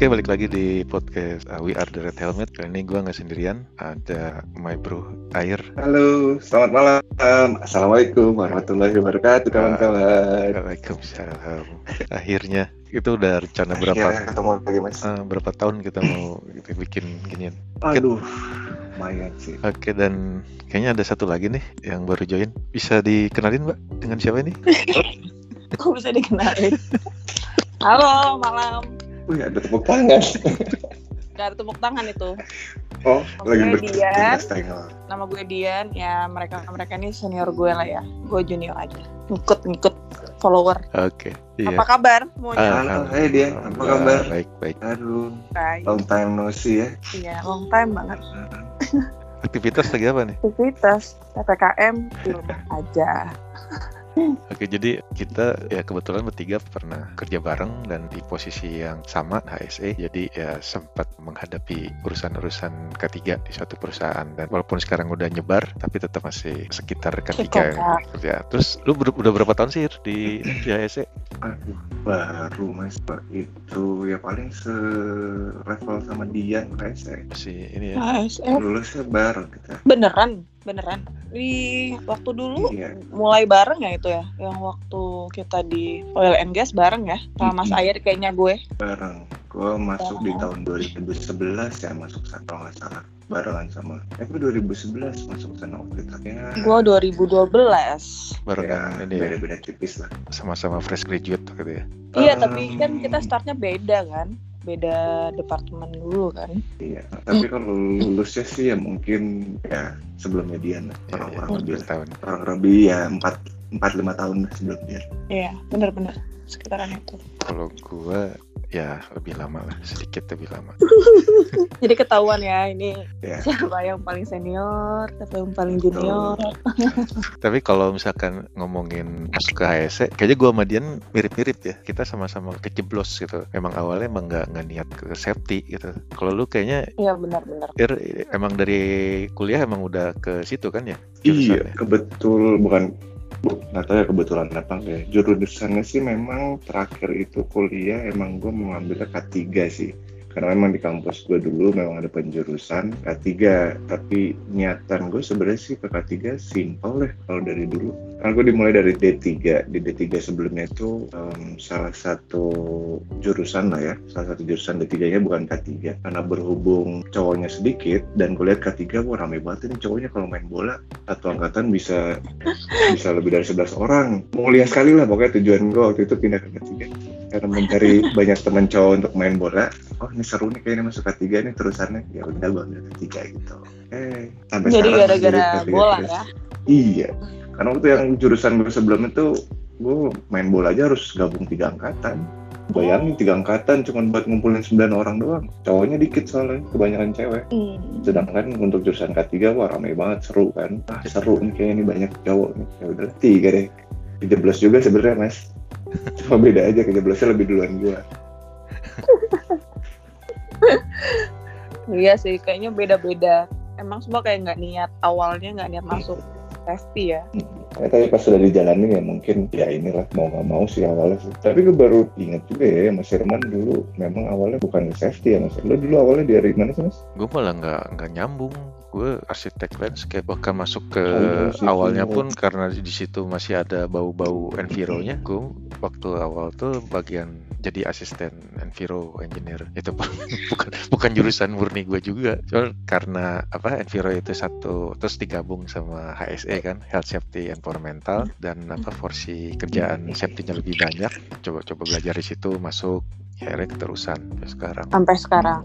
Oke, balik lagi di podcast uh, We Are The Red Helmet. Kali ini gue nggak sendirian, ada my bro Air. Halo, selamat malam. Assalamualaikum warahmatullahi wabarakatuh, kawan-kawan. Waalaikumsalam. Akhirnya, itu udah rencana berapa? Ketemu lagi, Mas. uh, berapa tahun kita mau gitu, bikin ginian? Aduh, lumayan sih. Oke, dan kayaknya ada satu lagi nih yang baru join. Bisa dikenalin, Mbak? Dengan siapa ini? Kok bisa dikenalin? Halo, malam. Wih, ada tepuk tangan. Gak ada tepuk tangan itu. Oh, lagi Dian. Nama gue Dian. Ya mereka mereka ini senior gue lah ya. Gue junior aja. Ngikut ngikut follower. Oke, iya. Apa kabar semuanya? Halo, hai dia. Apa kabar? Baik, baik. Aduh, Baik. long time no see ya. Iya, long time banget. Aktivitas lagi apa nih? Aktivitas PPKM di rumah aja. Oke, jadi kita ya kebetulan bertiga pernah kerja bareng dan di posisi yang sama HSE. Jadi ya sempat menghadapi urusan-urusan ketiga di suatu perusahaan dan walaupun sekarang udah nyebar, tapi tetap masih sekitar ketiga kerja. Terus lu ber- udah berapa tahun sih di, di HSE? Aduh, baru Mas Pak itu ya paling se-level sama Dian kayak saya. Masih ini ya. ASF Lulusnya bareng kita. beneran beneran? Di waktu dulu Iya. mulai bareng ya itu ya? Yang waktu kita di oil and gas bareng ya? Sama Mas. Ayer kayaknya gue. Bareng. Gue masuk di Bareng. tahun 2011 ya masuk sana kalau nggak salah. Barengan sama eh gue 2011 masuk sana waktu itu ya gue 2012 Baru ya ini ya, beda-beda tipis lah. Sama-sama fresh graduate gitu ya. Iya, Um, tapi kan kita startnya beda kan, beda departemen dulu kan. iya tapi kalau lulusnya sih ya mungkin ya sebelumnya Dian lah Ya, ya, orang-orang lebih 11 tahun. orang lebih ya empat empat lima tahun lah sebelum Dian Iya, benar-benar sekitaran itu. Kalau gua ya lebih lama lah, sedikit lebih lama. Jadi ketahuan ya ini Ya. siapa yang paling senior, siapa yang paling junior. Tapi kalau misalkan ngomongin masuk ke HSE, kayaknya gua sama Dian mirip-mirip ya. Kita sama-sama kejeblos gitu. Emang awalnya emang nggak nggak niat ke safety gitu. Kalau lu kayaknya Iya benar-benar. Emang dari kuliah emang udah ke situ kan ya? Iya, kebetul bukan bu, nggak tahu ya kebetulan apa enggak ya. Jurusannya sih memang terakhir itu kuliah emang gue mau ngambilnya K3 sih. Karena memang di kampus gue dulu memang ada penjurusan K3, tapi niatan gue sebenarnya sih ke K3 simpel deh kalau dari dulu. Karena gue dimulai dari D3, di D3 sebelumnya itu em, salah satu jurusan lah ya, salah satu jurusan D3-nya bukan K3. Karena berhubung cowoknya sedikit dan gue lihat K3 wah rame banget ini cowoknya kalau main bola satu angkatan bisa bisa lebih dari 11 orang. Mulia sekali lah pokoknya tujuan gue waktu itu pindah ke ketiga. Karena mencari banyak teman cowok untuk main bola. Oh ini seru nih kayaknya masuk ketiga nih terusannya. Ya udah gue ambil ketiga gitu. Eh sampai Jadi gara-gara masih K3 bola terus. ya. Iya. Karena waktu yang jurusan gue sebelum itu gue main bola aja harus gabung tiga angkatan. Bayangin tiga angkatan cuma buat ngumpulin 9 orang doang. Cowoknya dikit soalnya, kebanyakan cewek Hmm. sedangkan untuk jurusan K3 wah ramai banget seru kan ah seru nih kayaknya ini banyak cowok nih ya udah tiga deh kejeblos juga sebenarnya mas cuma beda aja kejeblosnya lebih duluan gua Iya sih, kayaknya beda-beda. Emang semua kayak nggak niat awalnya nggak niat masuk safety ya. ya, tapi pas sudah dijalanin ya mungkin ya inilah mau nggak mau sih awalnya sih tapi gue baru inget juga ya Mas Herman dulu memang awalnya bukan safety ya Mas lo dulu awalnya dari mana sih Mas Gue malah nggak nggak nyambung. Gue arsitek landscape bahkan masuk ke Oh, iya sih, awalnya iya. pun karena di situ masih ada bau-bau environya. Gue waktu awal tuh bagian jadi asisten enviro engineer itu pun bukan bukan jurusan murni gue juga. Cuma karena apa enviro itu satu terus digabung sama HSE kan health safety environmental dan apa porsi kerjaan safety-nya lebih banyak. Coba-coba belajar di situ masuk ya akhirnya keterusan sampai sekarang. Sampai sekarang.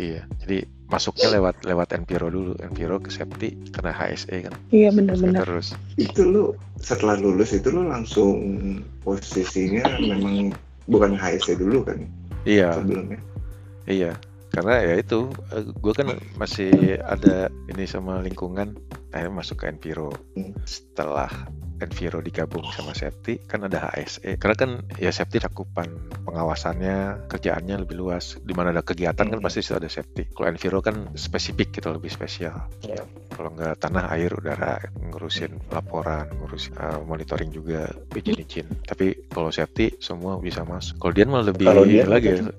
Iya, jadi masuknya lewat lewat Enviro dulu, Enviro ke safety karena HSE kan. Iya benar-benar. Terus itu lu setelah lulus itu lu langsung posisinya memang bukan HSC dulu kan iya, sebelumnya iya. Karena ya itu, gue kan masih ada ini sama lingkungan, akhirnya masuk ke Enviro. Hmm. Setelah Enviro digabung sama safety, kan ada HSE. Karena kan ya safety cakupan pengawasannya, kerjaannya lebih luas. Di mana ada kegiatan kan Hmm. pasti sudah ada safety. Kalau Enviro kan spesifik gitu, lebih spesial. Iya. Kalau nggak tanah, air, udara, ngurusin laporan, ngurusin uh, monitoring juga, izin-izin. Tapi kalau safety semua bisa masuk. Kalau Dian malah lebih Kalau Dian lagi ya.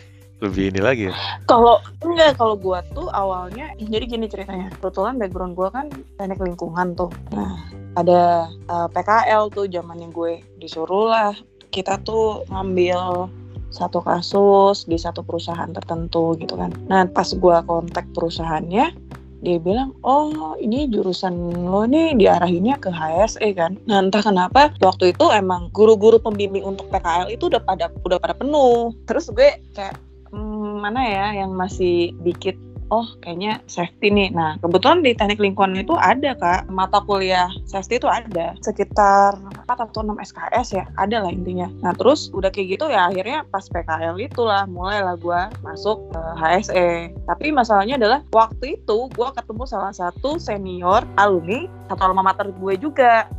lebih ini lagi ya. Kalau enggak kalau gua tuh awalnya jadi gini ceritanya. Kebetulan background gua kan teknik lingkungan tuh. Nah, ada uh, PKL tuh zamannya gue disuruh lah kita tuh ngambil satu kasus di satu perusahaan tertentu gitu kan. Nah, pas gua kontak perusahaannya, dia bilang, oh ini jurusan lo nih diarahinnya ke HSE kan. Nah entah kenapa waktu itu emang guru-guru pembimbing untuk PKL itu udah pada udah pada penuh. Terus gue kayak hmm, mana ya yang masih dikit oh kayaknya safety nih. Nah kebetulan di teknik lingkungan itu ada kak mata kuliah safety itu ada sekitar 4 atau 6 SKS ya ada lah intinya. Nah terus udah kayak gitu ya akhirnya pas PKL itulah mulailah gue masuk ke HSE. Tapi masalahnya adalah waktu itu gue ketemu salah satu senior alumni satu alma mater gue juga.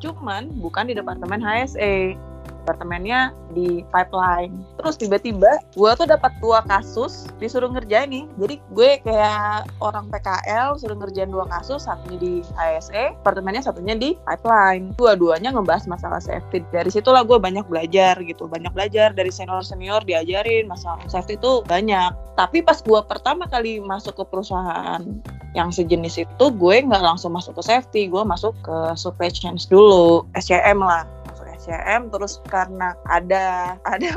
Cuman bukan di departemen HSE departemennya di pipeline. Terus tiba-tiba gue tuh dapat dua kasus disuruh ngerjain nih. Jadi gue kayak orang PKL suruh ngerjain dua kasus, satunya di ASE, departemennya satunya di pipeline. Dua-duanya ngebahas masalah safety. Dari situlah gue banyak belajar gitu, banyak belajar dari senior-senior diajarin masalah safety itu banyak. Tapi pas gue pertama kali masuk ke perusahaan yang sejenis itu gue nggak langsung masuk ke safety gue masuk ke supply chain dulu SCM lah SCM terus karena ada ada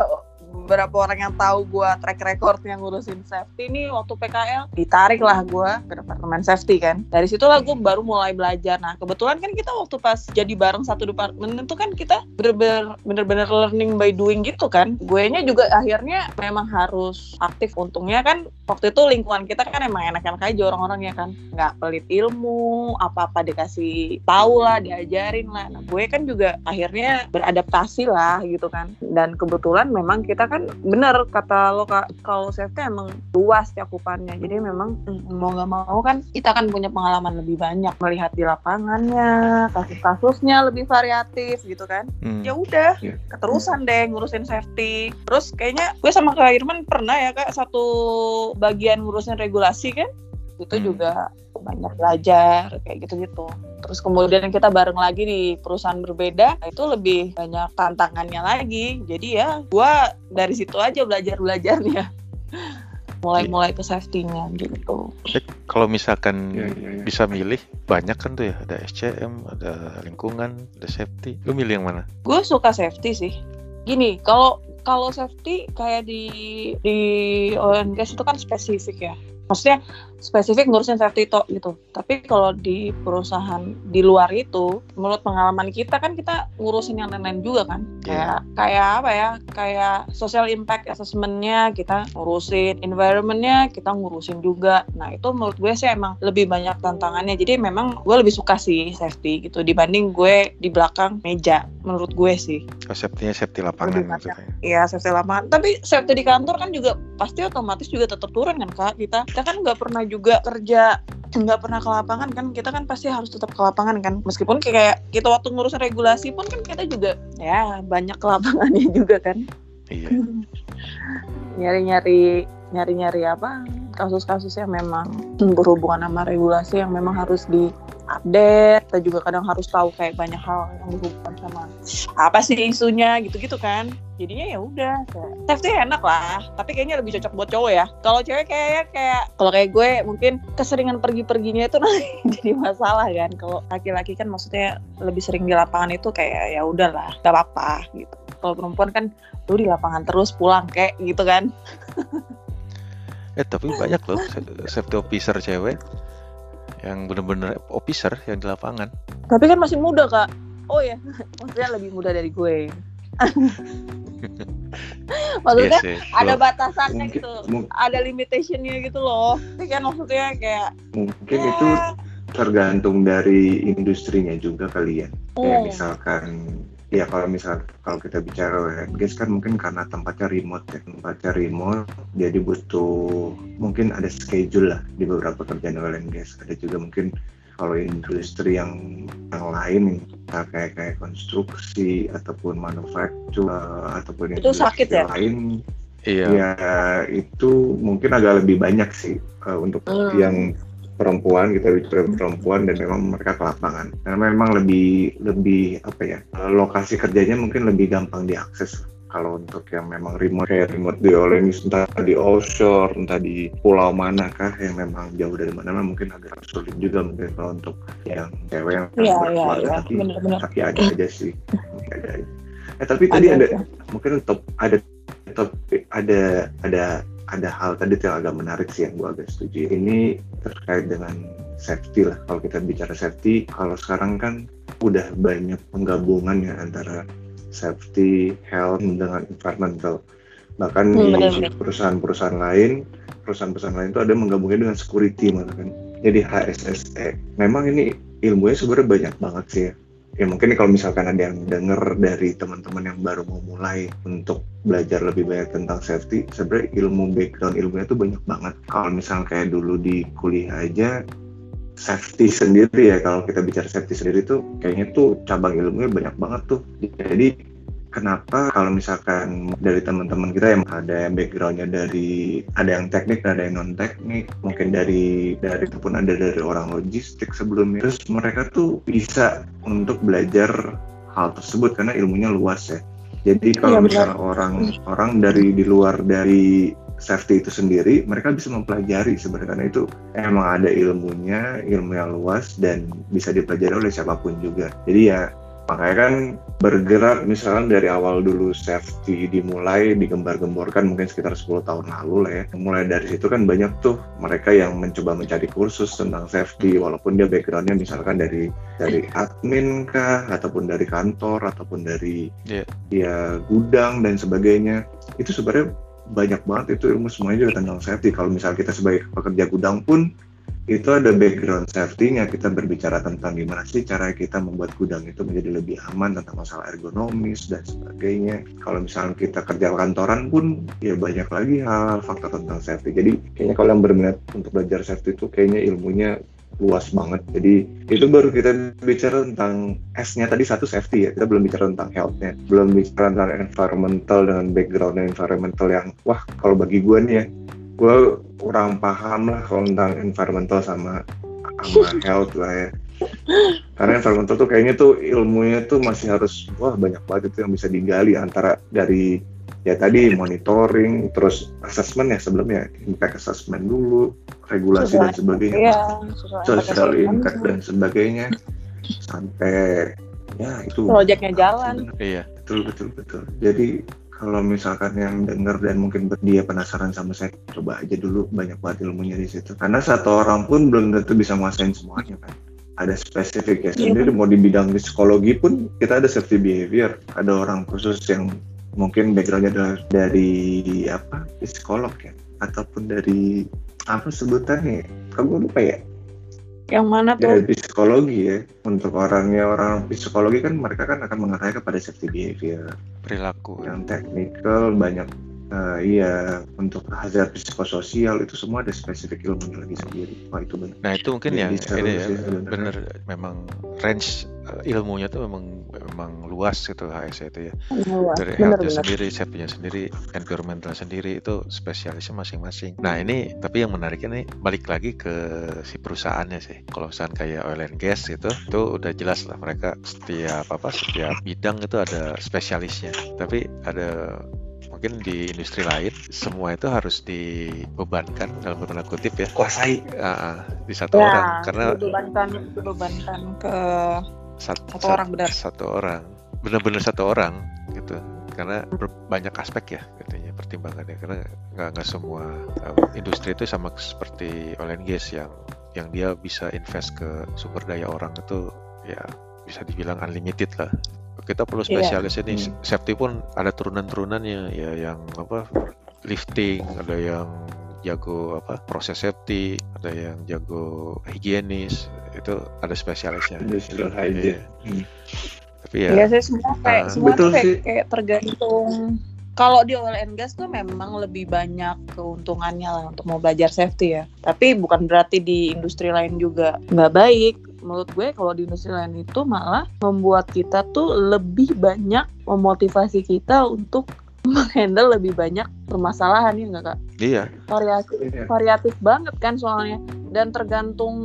beberapa orang yang tahu gue track record yang ngurusin safety nih waktu PKL ditarik lah gue ke departemen safety kan. Dari situlah gue baru mulai belajar. Nah kebetulan kan kita waktu pas jadi bareng satu departemen itu kan kita bener-bener learning by doing gitu kan. Gue nya juga akhirnya memang harus aktif. Untungnya kan waktu itu lingkungan kita kan emang enak-enak aja orang-orang ya kan. Nggak pelit ilmu apa-apa dikasih tahu lah diajarin lah. Nah gue kan juga akhirnya beradaptasi lah gitu kan. Dan kebetulan memang kita kan bener kata lo kak kalau safety emang luas cakupannya jadi memang mm, mau nggak mau kan kita kan punya pengalaman lebih banyak melihat di lapangannya kasus-kasusnya lebih variatif gitu kan hmm. ya udah yeah. keterusan deh ngurusin safety terus kayaknya gue sama kak Irman pernah ya kak satu bagian ngurusin regulasi kan itu hmm. juga banyak belajar kayak gitu-gitu terus kemudian kita bareng lagi di perusahaan berbeda itu lebih banyak tantangannya lagi jadi ya gue dari situ aja belajar belajarnya mulai-mulai ke safety-nya gitu. Kalau misalkan ya, ya, ya. bisa milih banyak kan tuh ya ada SCM, ada lingkungan, ada safety. Lu milih yang mana? Gue suka safety sih. Gini, kalau kalau safety kayak di di oil and gas itu kan spesifik ya. Maksudnya spesifik ngurusin safety to gitu. Tapi kalau di perusahaan di luar itu menurut pengalaman kita kan kita ngurusin yang lain-lain juga kan. Yeah. kayak kayak apa ya? Kayak social impact assessmentnya kita ngurusin environmentnya kita ngurusin juga. Nah itu menurut gue sih emang lebih banyak tantangannya. Jadi memang gue lebih suka sih safety gitu dibanding gue di belakang meja menurut gue sih. Oh, safety safety lapangan maksudnya. Iya safety lapangan tapi safety di kantor kan juga pasti otomatis juga tetap turun kan kak kita. Kita kan nggak pernah juga kerja nggak pernah ke lapangan kan kita kan pasti harus tetap ke lapangan kan. Meskipun kayak kita waktu ngurus regulasi pun kan kita juga ya banyak ke lapangannya juga kan. Iya. Nyari-nyari nyari-nyari apa kasus-kasus yang memang berhubungan sama regulasi yang memang harus di update kita juga kadang harus tahu kayak banyak hal yang berhubungan sama apa sih isunya gitu-gitu kan. Jadinya ya udah safety enak lah tapi kayaknya lebih cocok buat cowok ya. Kalau cewek kayak kayak kalau kayak gue mungkin keseringan pergi-perginya itu nanti jadi masalah kan. Kalau laki-laki kan maksudnya lebih sering di lapangan itu kayak ya udahlah gak apa-apa gitu. Kalau perempuan kan lu di lapangan terus pulang kayak gitu kan. Eh tapi banyak loh safety officer cewek yang bener-bener officer yang di lapangan. Tapi kan masih muda kak. Oh ya, maksudnya lebih muda dari gue. maksudnya yes, yes. ada batasannya mungkin, gitu, mungkin, ada limitationnya gitu loh. Tapi kan maksudnya kayak mungkin ya. itu tergantung dari industrinya juga kalian. Ya. Kayak oh. misalkan ya kalau misal kalau kita bicara gas kan mungkin karena tempatnya remote ya. Tempatnya remote jadi butuh mungkin ada schedule lah di beberapa kerjaan gas ada juga mungkin kalau industri yang yang lain kayak kayak konstruksi ataupun manufaktur ataupun itu sakit ya? lain. Iya. Ya itu mungkin agak lebih banyak sih uh, untuk hmm. yang perempuan kita bicara perempuan dan memang mereka ke lapangan karena memang lebih lebih apa ya lokasi kerjanya mungkin lebih gampang diakses kalau untuk yang memang remote kayak remote di Olenis entah di offshore entah di pulau mana kah yang memang jauh dari mana mungkin agak sulit juga mungkin kalau untuk yang cewek yang iya, berkeluarga iya. tapi Bener-bener. tapi ada aja sih ada aja. Eh tapi tadi Ada ada, mungkin top ada topik ada ada ada hal tadi yang agak menarik sih yang gua agak setuju. Ini terkait dengan safety lah. Kalau kita bicara safety kalau sekarang kan udah banyak penggabungan ya antara safety health dengan environmental. Bahkan Hmm, di perusahaan-perusahaan lain perusahaan-perusahaan lain itu ada menggabungnya dengan security malah kan. Jadi HSSE memang ini ilmunya sebenarnya banyak banget sih ya ya mungkin kalau misalkan ada yang denger dari teman-teman yang baru mau mulai untuk belajar lebih banyak tentang safety sebenarnya ilmu background ilmunya tuh banyak banget. Kalau misal kayak dulu di kuliah aja safety sendiri ya kalau kita bicara safety sendiri tuh kayaknya tuh cabang ilmunya banyak banget tuh. Jadi kenapa kalau misalkan dari teman-teman kita yang ada yang backgroundnya dari ada yang teknik ada yang non teknik mungkin dari dari ataupun ada dari orang logistik sebelumnya. Terus mereka tuh bisa untuk belajar hal tersebut karena ilmunya luas ya. Jadi kalau Iya, benar. misalnya orang orang dari di luar dari safety itu sendiri mereka bisa mempelajari sebenarnya. Karena itu emang ada ilmunya ilmu yang luas dan bisa dipelajari oleh siapa pun juga. Jadi ya makanya kan bergerak misalnya dari awal dulu safety dimulai digembar-gemborkan mungkin sekitar 10 tahun lalu lah ya. Mulai dari situ kan banyak tuh mereka yang mencoba mencari kursus tentang safety walaupun dia backgroundnya misalkan dari dari admin kah ataupun dari kantor ataupun dari Iya. ya gudang dan sebagainya. Itu sebenarnya banyak banget itu ilmu semuanya juga tentang safety. Kalau misal kita sebagai pekerja gudang pun itu ada background safety-nya kita berbicara tentang gimana sih cara kita membuat gudang itu menjadi lebih aman tentang masalah ergonomis dan sebagainya. Kalau misalnya kita kerja kantoran pun ya banyak lagi hal faktor tentang safety. Jadi kayaknya kalau yang berminat untuk belajar safety itu kayaknya ilmunya luas banget. Jadi itu baru kita bicara tentang S-nya. Tadi satu safety ya kita belum bicara tentang health-nya. Belum bicara tentang environmental dengan background environmental yang wah kalau bagi gue nih ya gue kurang paham lah kalau tentang environmental sama sama health lah ya. Karena environmental tuh kayaknya tuh ilmunya tuh masih harus wah banyak banget itu yang bisa digali antara dari ya tadi monitoring terus assessment ya sebelumnya impact assessment dulu regulasi dan sebagainya. Iya, sesuai social impact dan sebagainya. Sampai ya itu. Projectnya jalan. Iya. betul betul betul. Jadi kalau misalkan yang denger dan mungkin dia penasaran sama saya coba aja dulu. Banyak banget ilmunya di situ. Karena satu orang pun belum tentu bisa menguasain semuanya kan? Ada spesifik ya. Iya. sendiri mau di bidang psikologi pun kita ada safety behavior. Ada orang khusus yang mungkin backgroundnya adalah dari apa psikolog ya. Ataupun dari apa sebutannya kamu lupa ya Yang mana dari tuh? psikologi ya untuk orangnya orang psikologi kan mereka kan akan mengarahnya kepada safety behavior perilaku yang teknikal banyak eh, iya untuk hazard psikososial itu semua ada spesifik ilmunya lagi sendiri wah itu benar nah itu mungkin Jadi seru ini ya sebenarnya. bener memang range eh, ilmunya tuh memang memang luas gitu HS itu ya Luas. dari Bener health bener. sendiri, safety-nya sendiri, environmental sendiri itu spesialisnya masing-masing. Nah ini tapi yang menariknya nih balik lagi ke si perusahaannya sih. Kalau misalkan kayak oil and gas gitu, itu udah jelas lah mereka setiap apa setiap bidang itu ada spesialisnya. Tapi ada mungkin di industri lain semua itu harus dibebankan dalam tanda kutip ya. Kuasai. Ah, di satu orang karena dibebankan dibebankan ke sat- Satu sat- orang benar. satu orang. Benar-benar satu orang gitu. Karena ber- banyak aspek ya katanya pertimbangannya. Karena nggak nggak semua uh, industri itu sama seperti oil and gas yang yang dia bisa invest ke sumber daya orang itu ya bisa dibilang unlimited lah kita perlu Iya. spesialis ini Hmm. safety pun ada turunan-turunannya ya yang apa lifting ada yang jago apa proses safety ada yang jago higienis itu ada spesialisnya industrial Iya. hygiene Hmm. tapi ya sih semua kayak Ah, semua betul tuh kayak, sih. kayak tergantung kalau di oil and gas tuh memang lebih banyak keuntungannya lah untuk mau belajar safety ya. Tapi bukan berarti di industri lain juga nggak baik. Menurut gue kalau di industri lain itu malah membuat kita tuh lebih banyak memotivasi kita untuk menghandle lebih banyak permasalahan ya nggak kak? iya. Variasi Iya. variatif banget kan soalnya. Dan tergantung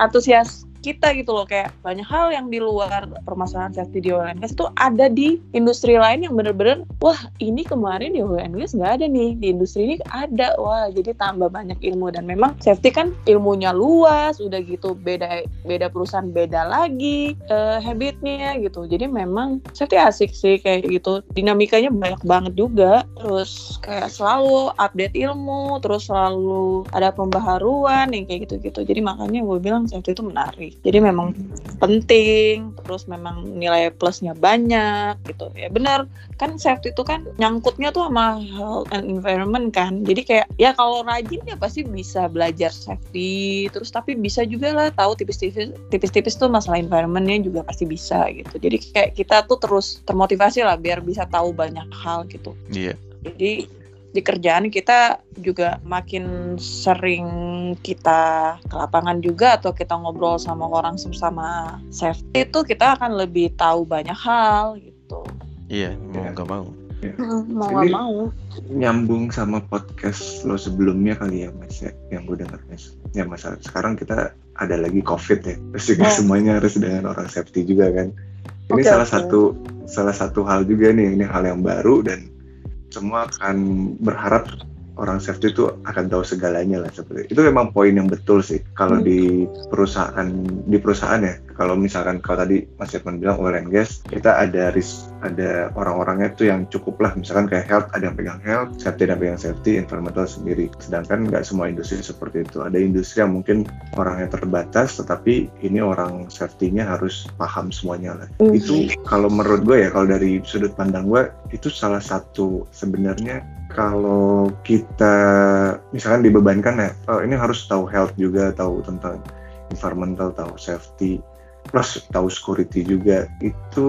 antusias kita gitu loh. Kayak banyak hal yang di luar permasalahan safety di oil and gas itu ada di industri lain yang bener-bener wah ini kemarin di oil and gas nggak ada nih. Di industri ini ada. Wah jadi tambah banyak ilmu. Dan memang safety kan ilmunya luas udah gitu beda beda perusahaan beda lagi uh, habitnya gitu. Jadi memang safety asik sih kayak gitu. Dinamikanya banyak banget juga. Terus kayak selalu update ilmu terus selalu ada pembaharuan yang kayak gitu-gitu. Jadi makanya gue bilang safety itu menarik. Jadi memang penting terus memang nilai plusnya banyak gitu. Ya benar kan safety itu kan nyangkutnya tuh sama health and environment kan. Jadi kayak ya kalau rajin ya pasti bisa belajar safety terus tapi bisa juga lah tahu tipis-tipis tipis-tipis tuh masalah environmentnya juga pasti bisa gitu. Jadi kayak kita tuh terus termotivasi lah biar bisa tahu banyak hal gitu. Iya jadi di kerjaan kita juga makin sering kita ke lapangan juga atau kita ngobrol sama orang sama safety itu kita akan lebih tahu banyak hal gitu. Iya, mau nggak mau. Ya. mau nggak mau. Nyambung sama podcast lo sebelumnya kali ya mas ya, yang gue dengar mas. Ya mas, sekarang kita ada lagi covid ya, terus juga oh. semuanya harus dengan orang safety juga kan. Ini okay, salah okay. satu salah satu hal juga nih, ini hal yang baru dan semua akan berharap orang safety itu akan tahu segalanya lah seperti itu. Itu memang poin yang betul sih kalau hmm. di perusahaan di perusahaan ya. Kalau misalkan kalau tadi Mas Irman bilang oil and gas, kita ada risk, ada orang-orangnya itu yang cukup lah. Misalkan kayak health, ada yang pegang health, safety ada yang pegang safety, environmental sendiri. Sedangkan nggak semua industri seperti itu. Ada industri yang mungkin orangnya terbatas, tetapi ini orang safety-nya harus paham semuanya lah. Hmm. Itu kalau menurut gue ya, kalau dari sudut pandang gue, itu salah satu sebenarnya kalau kita misalkan dibebankan ya, oh ini harus tahu health juga, tahu tentang environmental, tahu safety, plus tahu security juga. Itu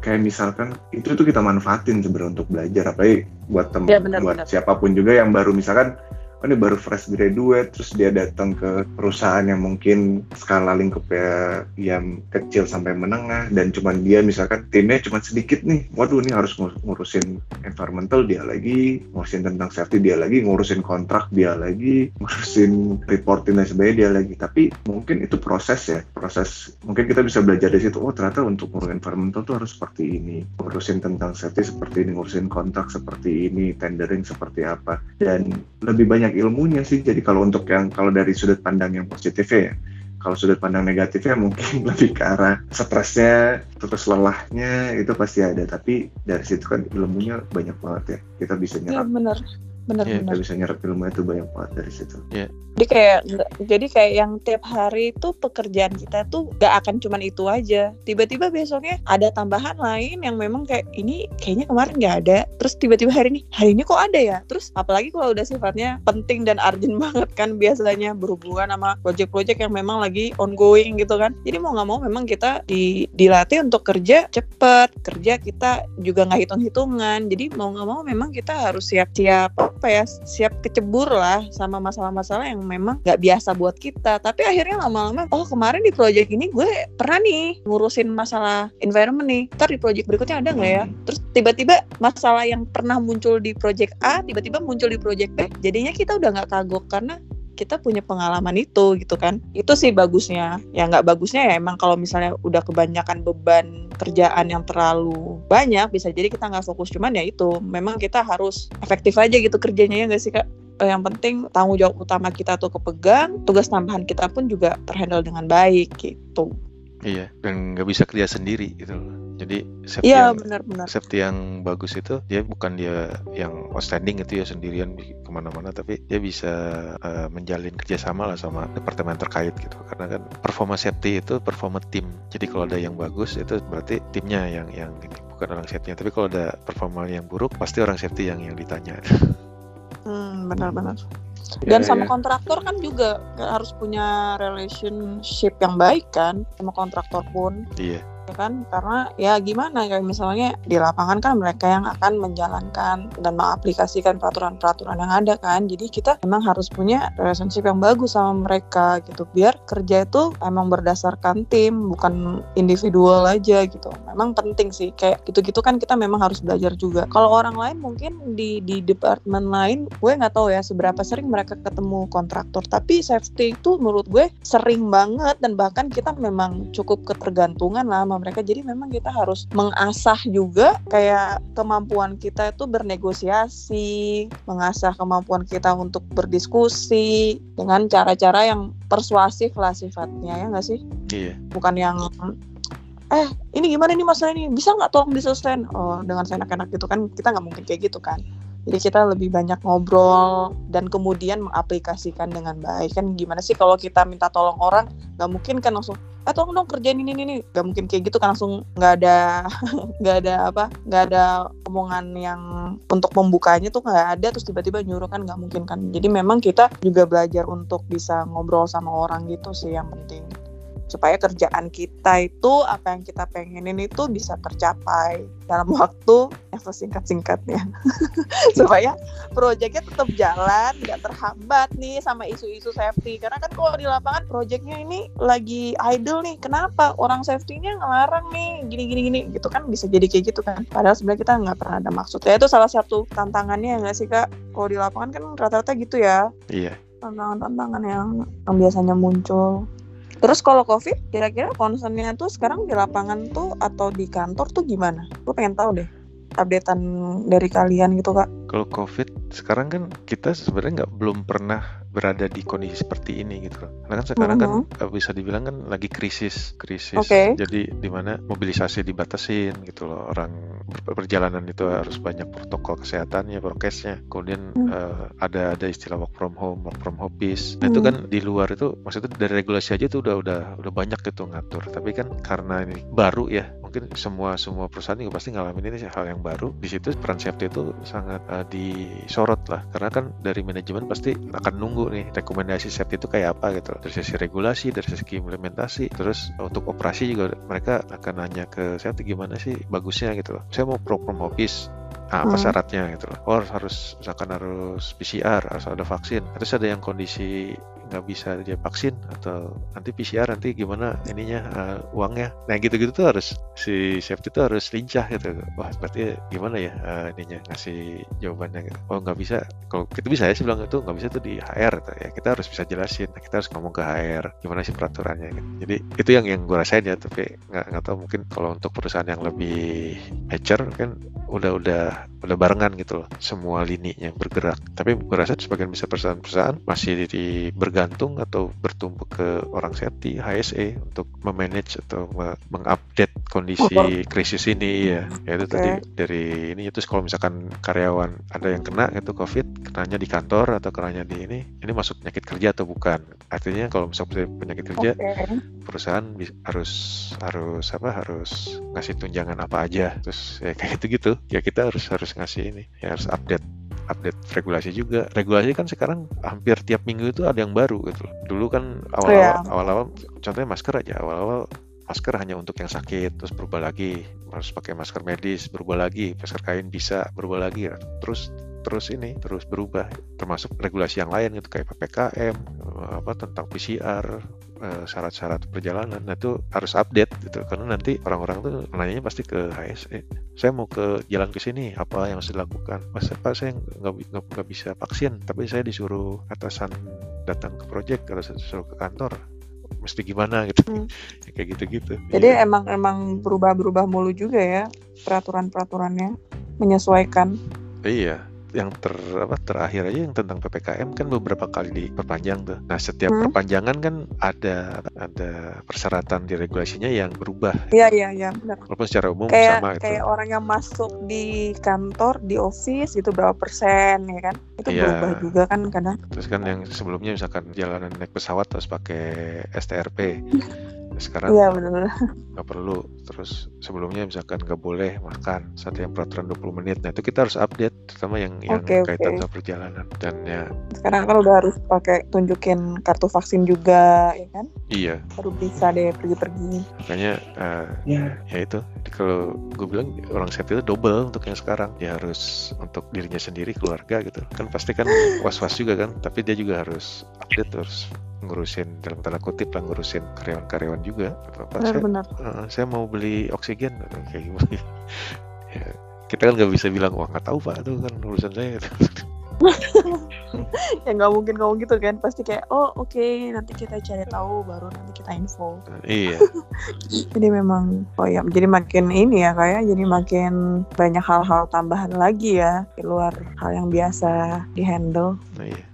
kayak misalkan itu tuh kita manfaatin sebenarnya untuk belajar, apalagi buat teman, ya, buat benar. siapa pun juga yang baru misalkan oh ini baru fresh graduate terus dia datang ke perusahaan yang mungkin skala lingkupnya yang kecil sampai menengah dan cuman dia misalkan timnya cuma sedikit nih. Waduh ini harus ngurusin environmental dia lagi ngurusin tentang safety dia lagi ngurusin kontrak dia lagi ngurusin reporting dan sebagainya dia lagi. Tapi mungkin itu proses ya proses mungkin kita bisa belajar dari situ oh ternyata untuk ngurusin environmental tuh harus seperti ini ngurusin tentang safety seperti ini ngurusin kontrak seperti ini tendering seperti apa. Dan lebih banyak banyak ilmunya sih. Jadi kalau untuk yang kalau dari sudut pandang yang positif ya, kalau sudut pandang negatifnya mungkin lebih ke arah stresnya, terus lelahnya itu pasti ada. Tapi dari situ kan ilmunya banyak banget ya. Kita bisa iya, nyerap. Ya, benar benar-benar yeah. kita bisa nyerap ilmu itu banyak banget dari situ. Yeah. jadi kayak jadi kayak yang tiap hari itu pekerjaan kita tuh gak akan cuman itu aja. Tiba-tiba besoknya ada tambahan lain yang memang kayak ini kayaknya kemarin nggak ada. Terus tiba-tiba hari ini hari ini kok ada ya? Terus apalagi kalau udah sifatnya penting dan urgent banget kan biasanya berhubungan sama project-project yang memang lagi ongoing gitu kan. Jadi mau nggak mau memang kita di, dilatih untuk kerja cepet. Kerja kita juga nggak hitung-hitungan. Jadi mau nggak mau memang kita harus siap-siap apa ya siap kecebur lah sama masalah-masalah yang memang nggak biasa buat kita. Tapi akhirnya lama-lama oh kemarin di project ini gue pernah nih ngurusin masalah environment nih. Ntar di project berikutnya ada nggak ya? Hmm. terus tiba-tiba masalah yang pernah muncul di project A tiba-tiba muncul di project B. Jadinya kita udah nggak kagok karena kita punya pengalaman itu gitu kan. Itu sih bagusnya. Ya nggak bagusnya ya emang kalau misalnya udah kebanyakan beban kerjaan yang terlalu banyak bisa jadi kita nggak fokus. Cuman ya itu memang kita harus efektif aja gitu kerjanya ya nggak sih kak? Eh, yang penting tanggung jawab utama kita tuh kepegang tugas tambahan kita pun juga terhandle dengan baik gitu iya dan nggak bisa kerja sendiri gitu loh jadi safety ya, yang benar, benar. safety yang bagus itu dia bukan dia yang outstanding itu ya sendirian ke mana-mana, tapi dia bisa uh, menjalin kerjasama lah sama departemen terkait gitu. Karena kan performa safety itu performa tim. Jadi kalau ada yang bagus itu berarti timnya yang yang ini bukan orang safety. Tapi kalau ada performa yang buruk pasti orang safety yang yang ditanya. Hmm, benar-benar. Dan yeah, sama yeah. kontraktor kan juga harus punya relationship yang baik kan sama kontraktor pun. Iya. Yeah ya kan. Karena ya gimana kayak misalnya di lapangan kan mereka yang akan menjalankan dan mengaplikasikan peraturan-peraturan yang ada kan. Jadi kita memang harus punya relationship yang bagus sama mereka gitu. Biar kerja itu emang berdasarkan tim bukan individual aja gitu. Memang penting sih kayak gitu-gitu kan kita memang harus belajar juga. Kalau orang lain mungkin di di departemen lain gue nggak tahu ya seberapa sering mereka ketemu kontraktor. Tapi safety itu menurut gue sering banget dan bahkan kita memang cukup ketergantungan lah sama mereka. Jadi memang kita harus mengasah juga kayak kemampuan kita itu bernegosiasi mengasah kemampuan kita untuk berdiskusi dengan cara-cara yang persuasif lah sifatnya ya nggak sih? Iya. Bukan yang eh ini gimana nih masalah ini bisa nggak tolong diselesaikan? Oh dengan seenak-enak gitu kan kita nggak mungkin kayak gitu kan jadi kita lebih banyak ngobrol dan kemudian mengaplikasikan dengan baik. Kan gimana sih kalau kita minta tolong orang nggak mungkin kan langsung eh tolong dong kerjain ini ini nggak mungkin kayak gitu kan langsung nggak ada nggak ada apa nggak ada omongan yang untuk membukanya tuh nggak ada terus tiba-tiba nyuruh kan nggak mungkin kan. Jadi memang kita juga belajar untuk bisa ngobrol sama orang gitu sih yang penting supaya kerjaan kita itu apa yang kita pengenin itu bisa tercapai dalam waktu yang sesingkat-singkatnya. Supaya proyeknya tetap jalan nggak terhambat nih sama isu-isu safety. Karena kan kalau di lapangan proyeknya ini lagi idle nih. Kenapa orang safety-nya ngelarang nih? Gini-gini gini. Gitu kan bisa jadi kayak gitu kan. Padahal sebenarnya kita nggak pernah ada maksud. Ya itu salah satu tantangannya nggak sih kak? Kalau di lapangan kan rata-rata gitu ya. Iya. Tantangan-tantangan yang, yang biasanya muncul Terus kalau COVID, kira-kira concernnya tuh sekarang di lapangan tuh atau di kantor tuh gimana? Gue pengen tahu deh updatean dari kalian gitu kak. Kalau COVID sekarang kan kita sebenarnya nggak belum pernah berada di kondisi seperti ini gitu loh. Karena kan sekarang Mhm. kan eh, bisa dibilang kan lagi krisis, krisis. Oke. Jadi di mana mobilisasi dibatasin gitu loh. Orang perjalanan itu harus banyak protokol kesehatannya, prokesnya. Kemudian Hmm. eh, ada ada istilah work from home, work from office. Nah itu Hmm. kan di luar itu maksudnya dari regulasi aja itu udah udah udah banyak gitu ngatur. Tapi kan karena ini baru ya, mungkin semua semua perusahaan juga pasti ngalamin ini hal yang baru. Di situ peran safety itu sangat disorot lah. Karena kan dari manajemen pasti akan nunggu nih rekomendasi safety itu kayak apa gitu. Dari sisi regulasi, dari segi implementasi, terus untuk operasi juga mereka akan nanya ke safety gimana sih bagusnya gitu loh. Saya mau pro from office, Nah, apa Hmm. syaratnya gitu loh. Oh, harus misalkan harus PCR, harus ada vaksin. Terus ada yang kondisi nggak bisa dia vaksin atau nanti PCR nanti gimana ininya eh, uangnya. Nah gitu-gitu tuh harus si safety tuh harus lincah gitu. Wah berarti gimana ya eh, ininya ngasih jawabannya gitu. Oh nggak bisa. Kalau itu bisa ya sih bilang itu nggak bisa tuh di HR gitu. ya kita harus bisa jelasin. Nah, kita harus ngomong ke HR gimana sih peraturannya gitu. Jadi itu yang yang gue rasain ya tapi nggak nggak tahu mungkin kalau untuk perusahaan yang lebih mature kan udah udah udah barengan gitu loh semua lininya bergerak tapi gue rasa sebagian besar perusahaan-perusahaan masih di bergantung atau bertumpu ke orang safety HSE untuk memanage atau me- mengupdate kondisi krisis ini ya. Ya itu Oke. tadi dari ini itu kalau misalkan karyawan ada yang kena itu covid kenanya di kantor atau kenanya di ini ini masuk penyakit kerja atau bukan? Artinya kalau misalnya penyakit kerja Oke. perusahaan harus harus apa harus ngasih tunjangan apa aja. Terus ya kayak gitu gitu ya kita harus harus ngasih ini ya harus update update regulasi juga. Regulasi kan sekarang hampir tiap minggu itu ada yang baru gitu loh. dulu kan awal-awal Iya. awal-awal contohnya masker aja. Awal-awal masker hanya untuk yang sakit terus berubah lagi. Harus pakai masker medis berubah lagi. Masker kain bisa berubah lagi. Terus terus ini terus berubah. Termasuk regulasi yang lain gitu kayak ppkm eh, apa tentang PCR syarat-syarat perjalanan. Nah itu harus update gitu karena nanti orang-orang tuh nanyanya pasti ke HSE saya mau ke jalan ke sini apa yang harus dilakukan? Mas pak saya nggak bi- nggak nggak bisa vaksin tapi saya disuruh atasan datang ke project kalau saya disuruh ke kantor. Mesti gimana gitu? Hmm. Ya, kayak gitu-gitu. Jadi Iya. emang emang berubah-berubah mulu juga ya peraturan-peraturannya menyesuaikan. Iya, yang ter apa terakhir aja yang tentang PPKM kan beberapa kali diperpanjang tuh. Nah, setiap Hmm. perpanjangan kan ada ada persyaratan di regulasinya yang berubah. Iya iya iya. Walaupun secara umum Kayak sama itu. kayak orang yang masuk di kantor di office itu berapa persen ya kan? Itu Iya. berubah juga kan kadang. Terus kan yang sebelumnya misalkan jalanan naik pesawat harus pakai STRP. sekarang Iya benar. nggak perlu. Terus sebelumnya misalkan nggak boleh makan saat yang peraturan 20 menit. Nah itu kita harus update terutama yang yang Oke, kaitan oke. sama perjalanan. Dan ya Sekarang kan udah harus pakai tunjukin kartu vaksin juga, ya kan? iya. Baru bisa deh pergi-pergi. makanya eh, Ya, ya itu. Kalau gue bilang orang sehat itu double untuk yang sekarang. Dia harus untuk dirinya sendiri keluarga gitu. Kan pasti kan was-was juga kan tapi dia juga harus update terus ngurusin dalam tanda kutip lah ngurusin karyawan-karyawan juga apa apa. Saya, eh, saya mau beli oksigen kayak gimana. Ya, kita kan nggak bisa bilang wah nggak tahu pak itu kan urusan saya. Ya nggak mungkin ngomong gitu kan pasti kayak oh oke nanti kita cari tahu baru nanti kita info. Iya. Jadi memang oh ya jadi makin ini ya kayak jadi makin banyak hal-hal tambahan lagi ya di luar hal yang biasa dihandle. Nah, iya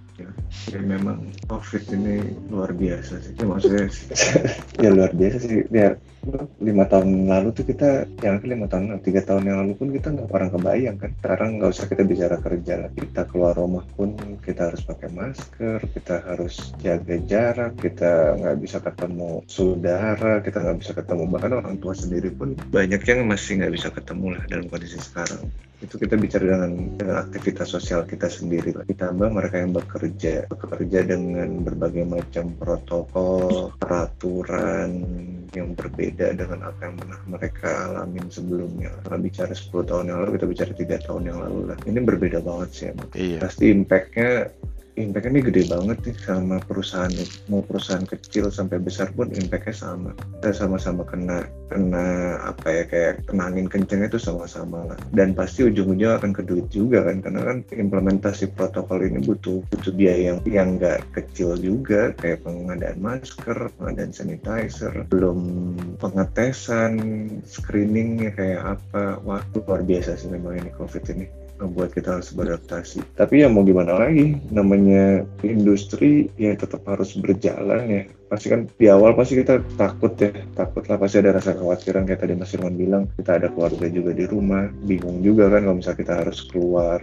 ya memang COVID ini luar biasa sih. Ya, maksudnya ya luar biasa sih. Ya lima tahun lalu tuh kita, yang lima tahun, tiga tahun yang lalu pun kita nggak pernah kebayang kan. Sekarang nggak usah kita bicara kerja lah. Kita keluar rumah pun kita harus pakai masker, kita harus jaga jarak, kita nggak bisa ketemu saudara, kita nggak bisa ketemu bahkan orang tua sendiri pun banyak yang masih nggak bisa ketemu lah dalam kondisi sekarang itu kita bicara dengan, dengan aktivitas sosial kita sendiri lah. Ditambah mereka yang bekerja, bekerja dengan berbagai macam protokol, peraturan yang berbeda dengan apa yang pernah mereka alamin sebelumnya. Kalau bicara 10 tahun yang lalu, kita bicara tiga tahun yang lalu lah. Ini berbeda banget sih emang. iya Pasti impact-nya impact ini gede banget nih sama perusahaan mau perusahaan kecil sampai besar pun impactnya sama. Kita sama-sama kena kena apa ya kayak kena angin kenceng itu sama-sama lah. Dan pasti ujung-ujungnya akan ke duit juga kan karena kan implementasi protokol ini butuh butuh biaya yang yang nggak kecil juga kayak pengadaan masker pengadaan sanitizer belum pengetesan screeningnya kayak apa. Wah luar biasa sih memang ini covid ini membuat kita harus beradaptasi. Tapi ya mau gimana lagi, namanya industri ya tetap harus berjalan ya. Pasti kan di awal pasti kita takut ya, takut lah pasti ada rasa kekhawatiran kayak tadi Mas Irwan bilang, kita ada keluarga juga di rumah, bingung juga kan kalau misalnya kita harus keluar,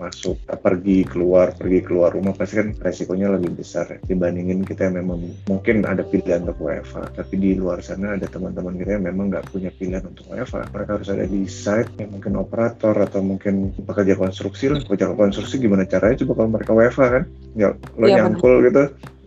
masuk, pergi keluar, pergi keluar rumah pasti kan resikonya lebih besar ya. dibandingin kita yang memang mungkin ada pilihan untuk WFA, tapi di luar sana ada teman-teman kita yang memang nggak punya pilihan untuk WFA. Mereka harus ada di site, yang mungkin operator atau mungkin pekerja konstruksi lah pekerja konstruksi gimana caranya coba kalau mereka WFA kan ya lo Iya, nyangkul gitu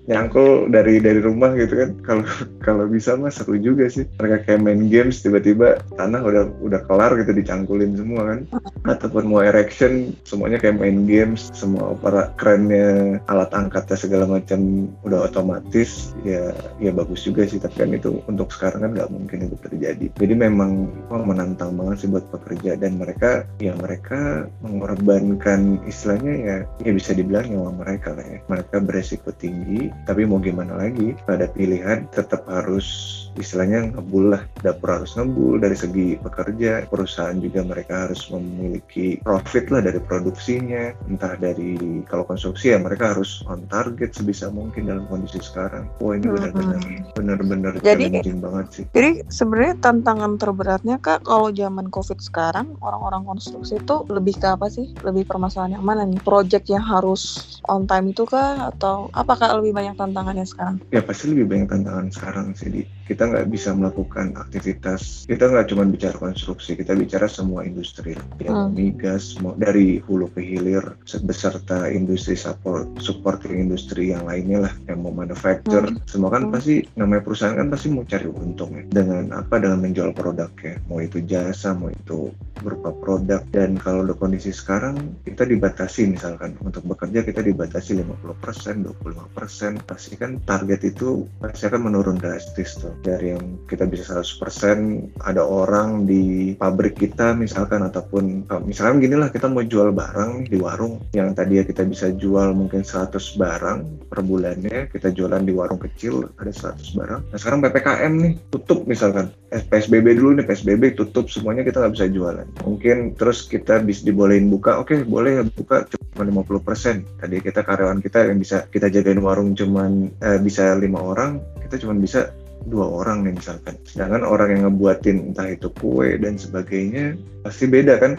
nyangkul dari dari rumah gitu kan. Kalau kalau bisa mah seru juga sih. Mereka kayak main games tiba-tiba tanah udah udah kelar gitu dicangkulin semua kan. Ataupun mau erection semuanya kayak main games. Semua para kerennya alat angkatnya segala macam udah otomatis. Ya ya bagus juga sih. Tapi kan itu untuk sekarang kan nggak mungkin itu terjadi. Jadi memang wah, menantang banget sih buat pekerja. Dan mereka ya mereka mengorbankan istilahnya ya ya bisa dibilang nyawa mereka lah ya. Mereka beresiko tinggi tapi mau gimana lagi? Pada pilihan tetap harus istilahnya ngebul lah. Dapur harus ngebul dari segi pekerja. Perusahaan juga mereka harus memiliki profit lah dari produksinya. Entah dari kalau konstruksi ya mereka harus on target sebisa mungkin dalam kondisi sekarang. Wah ini Hmm. benar-benar benar-benar Jadi- challenging banget sih. Jadi sebenarnya tantangan terberatnya kak kalau zaman covid sekarang orang-orang konstruksi itu lebih ke apa sih? Lebih permasalahan yang mana nih? Project yang harus on time itu kah? Atau apakah lebih banyak tantangannya sekarang? ya pasti lebih banyak tantangan sekarang sih di kita nggak bisa melakukan aktivitas kita nggak cuma bicara konstruksi kita bicara semua industri. Ya mau Hmm. migas mau dari hulu ke hilir beserta industri support supporting industri yang lainnya lah yang mau manufacture. Hmm. semua kan Hmm. pasti namanya perusahaan kan pasti mau cari untung ya. Dengan apa? Dengan menjual produknya. Mau itu jasa mau itu berupa produk. Dan kalau udah kondisi sekarang kita dibatasi misalkan. Untuk bekerja kita dibatasi 50% 25% pasti kan target itu pasti akan menurun drastis tuh dari yang kita bisa 100% ada orang di pabrik kita misalkan ataupun eh, misalkan gini lah kita mau jual barang di warung yang tadi ya kita bisa jual mungkin 100 barang per bulannya kita jualan di warung kecil ada 100 barang. Nah sekarang PPKM nih tutup misalkan. Eh, PSBB dulu nih PSBB tutup semuanya kita nggak bisa jualan. Mungkin terus kita bisa dibolehin buka oke boleh buka cuma 50% tadi kita karyawan kita yang bisa kita jagain warung cuman eh, bisa lima orang kita cuman bisa dua orang nih misalkan. Sedangkan orang yang ngebuatin entah itu kue dan sebagainya pasti beda kan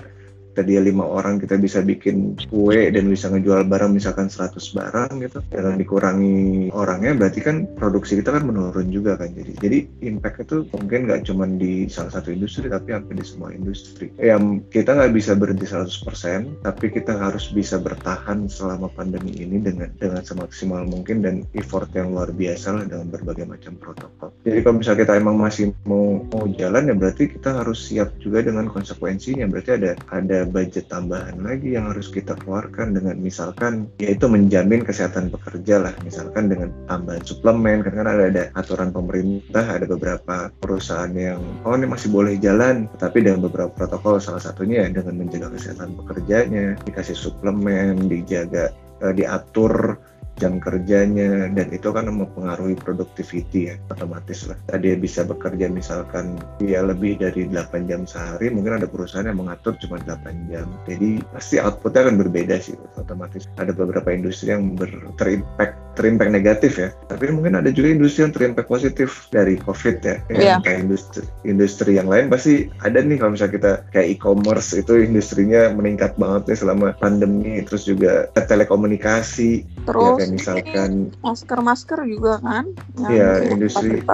tadi lima orang kita bisa bikin kue dan bisa ngejual barang misalkan 100 barang gitu. Dengan dikurangi orangnya berarti kan produksi kita kan menurun juga kan jadi. Jadi impact itu mungkin nggak cuma di salah satu industri tapi hampir di semua industri. Yang kita nggak bisa berhenti 100% tapi kita harus bisa bertahan selama pandemi ini dengan dengan semaksimal mungkin dan effort yang luar biasa lah dengan berbagai macam protokol. Jadi kalau misalnya kita emang masih mau mau jalan ya berarti kita harus siap juga dengan konsekuensinya. Berarti ada ada budget tambahan lagi yang harus kita keluarkan dengan misalkan yaitu menjamin kesehatan pekerja lah. Misalkan dengan tambahan suplemen karena ada, ada aturan pemerintah ada beberapa perusahaan yang oh ini masih boleh jalan tapi dengan beberapa protokol salah satunya ya dengan menjaga kesehatan pekerjanya dikasih suplemen dijaga eh, diatur jam kerjanya dan itu kan mempengaruhi productivity ya otomatis lah. Dia bisa bekerja misalkan dia lebih dari 8 jam sehari mungkin ada perusahaan yang mengatur cuma 8 jam. Jadi pasti outputnya akan berbeda sih otomatis. Ada beberapa industri yang ber, terimpact terimpact negatif ya. Tapi mungkin ada juga industri yang terimpact positif dari covid ya. Yeah. kayak industri industri yang lain pasti ada nih kalau misalnya kita kayak e-commerce itu industrinya meningkat banget nih selama pandemi. Terus juga telekomunikasi. Terus ya, misalkan masker-masker juga kan ya industri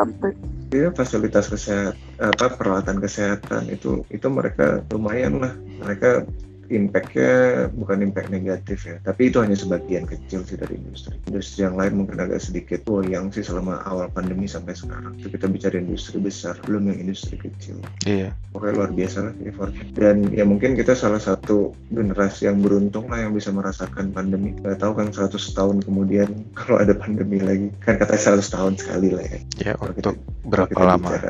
ya fasilitas kesehatan apa peralatan kesehatan itu itu mereka lumayan lah. Mereka impactnya bukan impact negatif ya tapi itu hanya sebagian kecil sih dari industri. Industri yang lain mungkin agak sedikit yang sih selama awal pandemi sampai sekarang. Itu kita bicara industri besar belum yang industri kecil. Iya. Pokoknya luar biasa lah effortnya dan ya mungkin kita salah satu generasi yang beruntung lah yang bisa merasakan pandemi. Nggak tahu kan 100 tahun kemudian kalau ada pandemi lagi. Kan katanya 100 tahun sekali lah ya. Ya untuk berapa lama?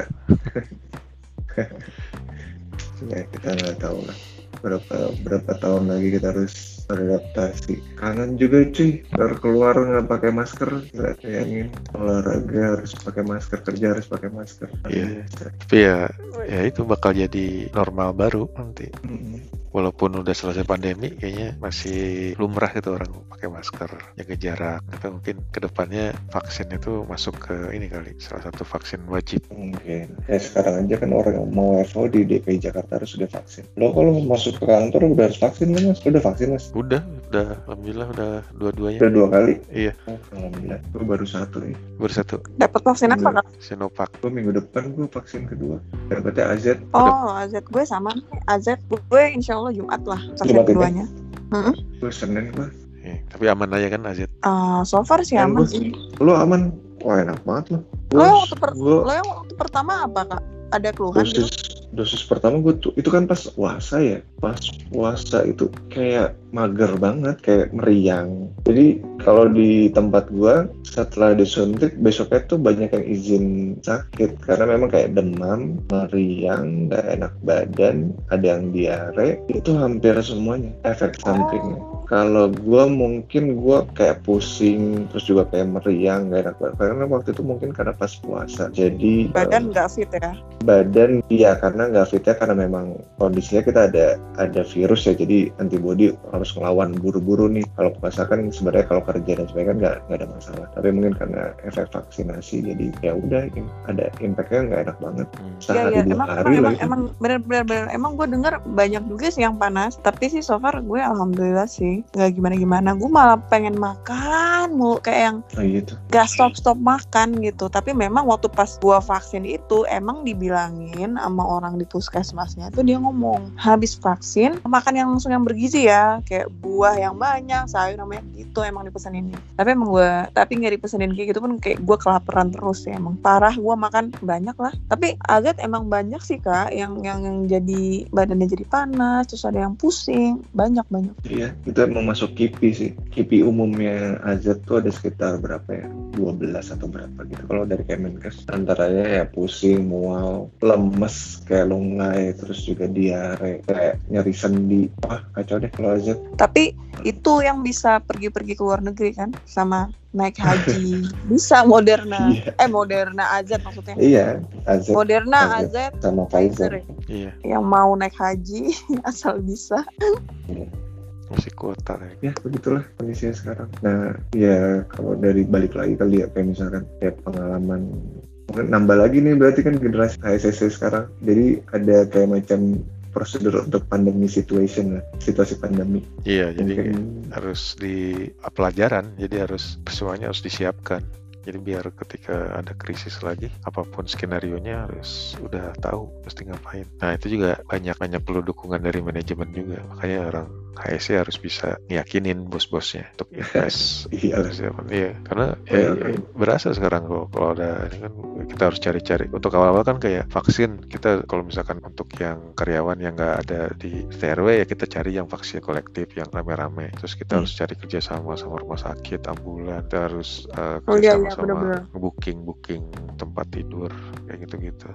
ya kita nggak tahu lah berapa berapa tahun lagi kita harus beradaptasi. Kangen juga cuy. Baru keluar nggak pakai masker nggak ingin olahraga harus pakai masker kerja harus pakai masker. Iya. Tapi ya ya itu bakal jadi normal baru nanti. Mm-hmm walaupun udah selesai pandemi kayaknya masih lumrah gitu orang pakai masker jaga jarak. Atau mungkin ke depannya vaksin itu masuk ke ini kali salah satu vaksin wajib. Mungkin ya sekarang aja kan orang yang mau FO di DKI Jakarta harus sudah vaksin. Lo kalau masuk ke kantor udah harus vaksin kan mas? Udah vaksin mas? Udah udah alhamdulillah udah dua-duanya udah dua kali iya oh, alhamdulillah gue baru satu nih baru satu dapat vaksin apa kak Sinovac gue minggu depan gue vaksin kedua dapetnya AZ oh AZ gue sama AZ gue insya Allah Jumat lah vaksin keduanya hmm? gue Senin gue Eh, tapi aman aja kan AZ? Uh, so far sih aman sih. Lo aman? Wah enak banget lo. Lo yang waktu, per gua... lo yang waktu pertama apa kak? Ada keluhan dosis, gitu? Dosis pertama gue tuh, itu kan pas puasa ya. Pas puasa itu kayak mager banget kayak meriang. Jadi kalau di tempat gua setelah disuntik besoknya tuh banyak yang izin sakit. Karena memang kayak demam meriang gak enak badan ada yang diare itu hampir semuanya efek sampingnya. Kalau gua mungkin gua kayak pusing terus juga kayak meriang gak enak badan. Karena waktu itu mungkin karena pas puasa. Jadi badan nggak um, fit ya? badan iya karena nggak fit ya karena memang kondisinya kita ada ada virus ya jadi antibody harus ngelawan buru-buru nih. Kalau puasa kan sebenarnya kalau kerja dan sebagainya kan nggak nggak ada masalah. Tapi mungkin karena efek vaksinasi jadi ya udah ada impactnya nggak enak banget. Hmm. sehari ya, ya. dua emang, hari emang, emang bener-bener emang gue dengar banyak juga sih yang panas tapi sih so far gue alhamdulillah sih nggak gimana-gimana. Gue malah pengen makan mau kayak yang oh, gitu. gak stop-stop makan gitu. Tapi memang waktu pas gue vaksin itu emang dibilangin sama orang di puskesmasnya itu dia ngomong habis vaksin makan yang langsung yang bergizi ya kayak buah yang banyak sayur namanya gitu emang dipesenin. Tapi emang gue tapi nggak dipesenin kayak gitu pun kayak gue kelaparan terus ya emang. Parah gue makan banyak lah. Tapi agak emang banyak sih kak yang yang yang jadi badannya jadi panas terus ada yang pusing banyak banyak. Iya itu emang masuk KIPI sih. KIPI umumnya Azat tuh ada sekitar berapa ya? 12 atau berapa gitu. Kalau dari Kemenkes antaranya ya pusing mual lemes kayak lungai terus juga diare kayak nyeri sendi. Wah kacau deh kalau Azat tapi itu yang bisa pergi-pergi ke luar negeri kan? Sama naik haji. Bisa Moderna. Yeah. eh Moderna AZ maksudnya. Iya AZ Moderna AZ, AZ sama Pfizer. iya. Yang mau naik haji asal bisa. Iya. masih kuota ya begitulah kondisinya sekarang. Nah ya kalau dari balik lagi kali ya kayak misalkan kayak pengalaman nambah lagi nih berarti kan generasi HSS sekarang jadi ada kayak macam prosedur untuk pandemi situation lah, situasi pandemi. Iya, jadi Mungkin harus di pelajaran, jadi harus semuanya harus disiapkan. Jadi biar ketika ada krisis lagi, apa pun skenario nya harus udah tahu mesti ngapain. Nah itu juga banyak banyak perlu dukungan dari manajemen juga. Makanya orang HSC harus bisa ngiyakinin bos-bosnya untuk invest. iya. Persiapan. Iya, karena ya, iya, ya, iya. berasa sekarang kalau kalau ada ini kan kita harus cari-cari. Untuk awal-awal kan kayak vaksin kita kalau misalkan untuk yang karyawan yang nggak ada di TRW ya kita cari yang vaksin kolektif yang rame-rame. Terus kita Hmm. harus cari kerjasama sama rumah sakit, ambulan. Kita harus uh, Oh, iya, kerjasama iya, sama bener-bener. booking booking tempat tidur kayak gitu-gitu.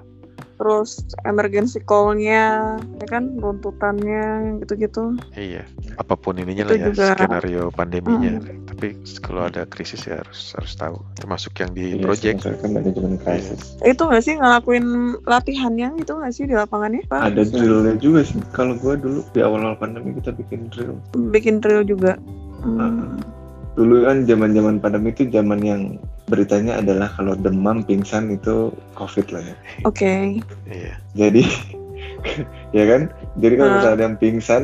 Terus emergency call-nya, ya kan, runtutannya, gitu-gitu. Iya, apa pun ininya Itu lah ya juga- skenario pandeminya. Tapi kalau ada krisis ya harus harus tahu. Termasuk yang di Iya, project. kan manajemen krisis. Itu nggak sih ngelakuin latihannya itu nggak sih di lapangannya? Pak? Ada drillnya juga sih. Kalau gua dulu di awal-awal pandemi kita bikin drill. Bikin drill juga. Hmm. Dulu kan zaman-zaman pandemi itu zaman yang beritanya adalah kalau demam, pingsan itu COVID lah ya. Oke. Iya. Jadi ya kan? Jadi kalau Ah. misalnya ada yang pingsan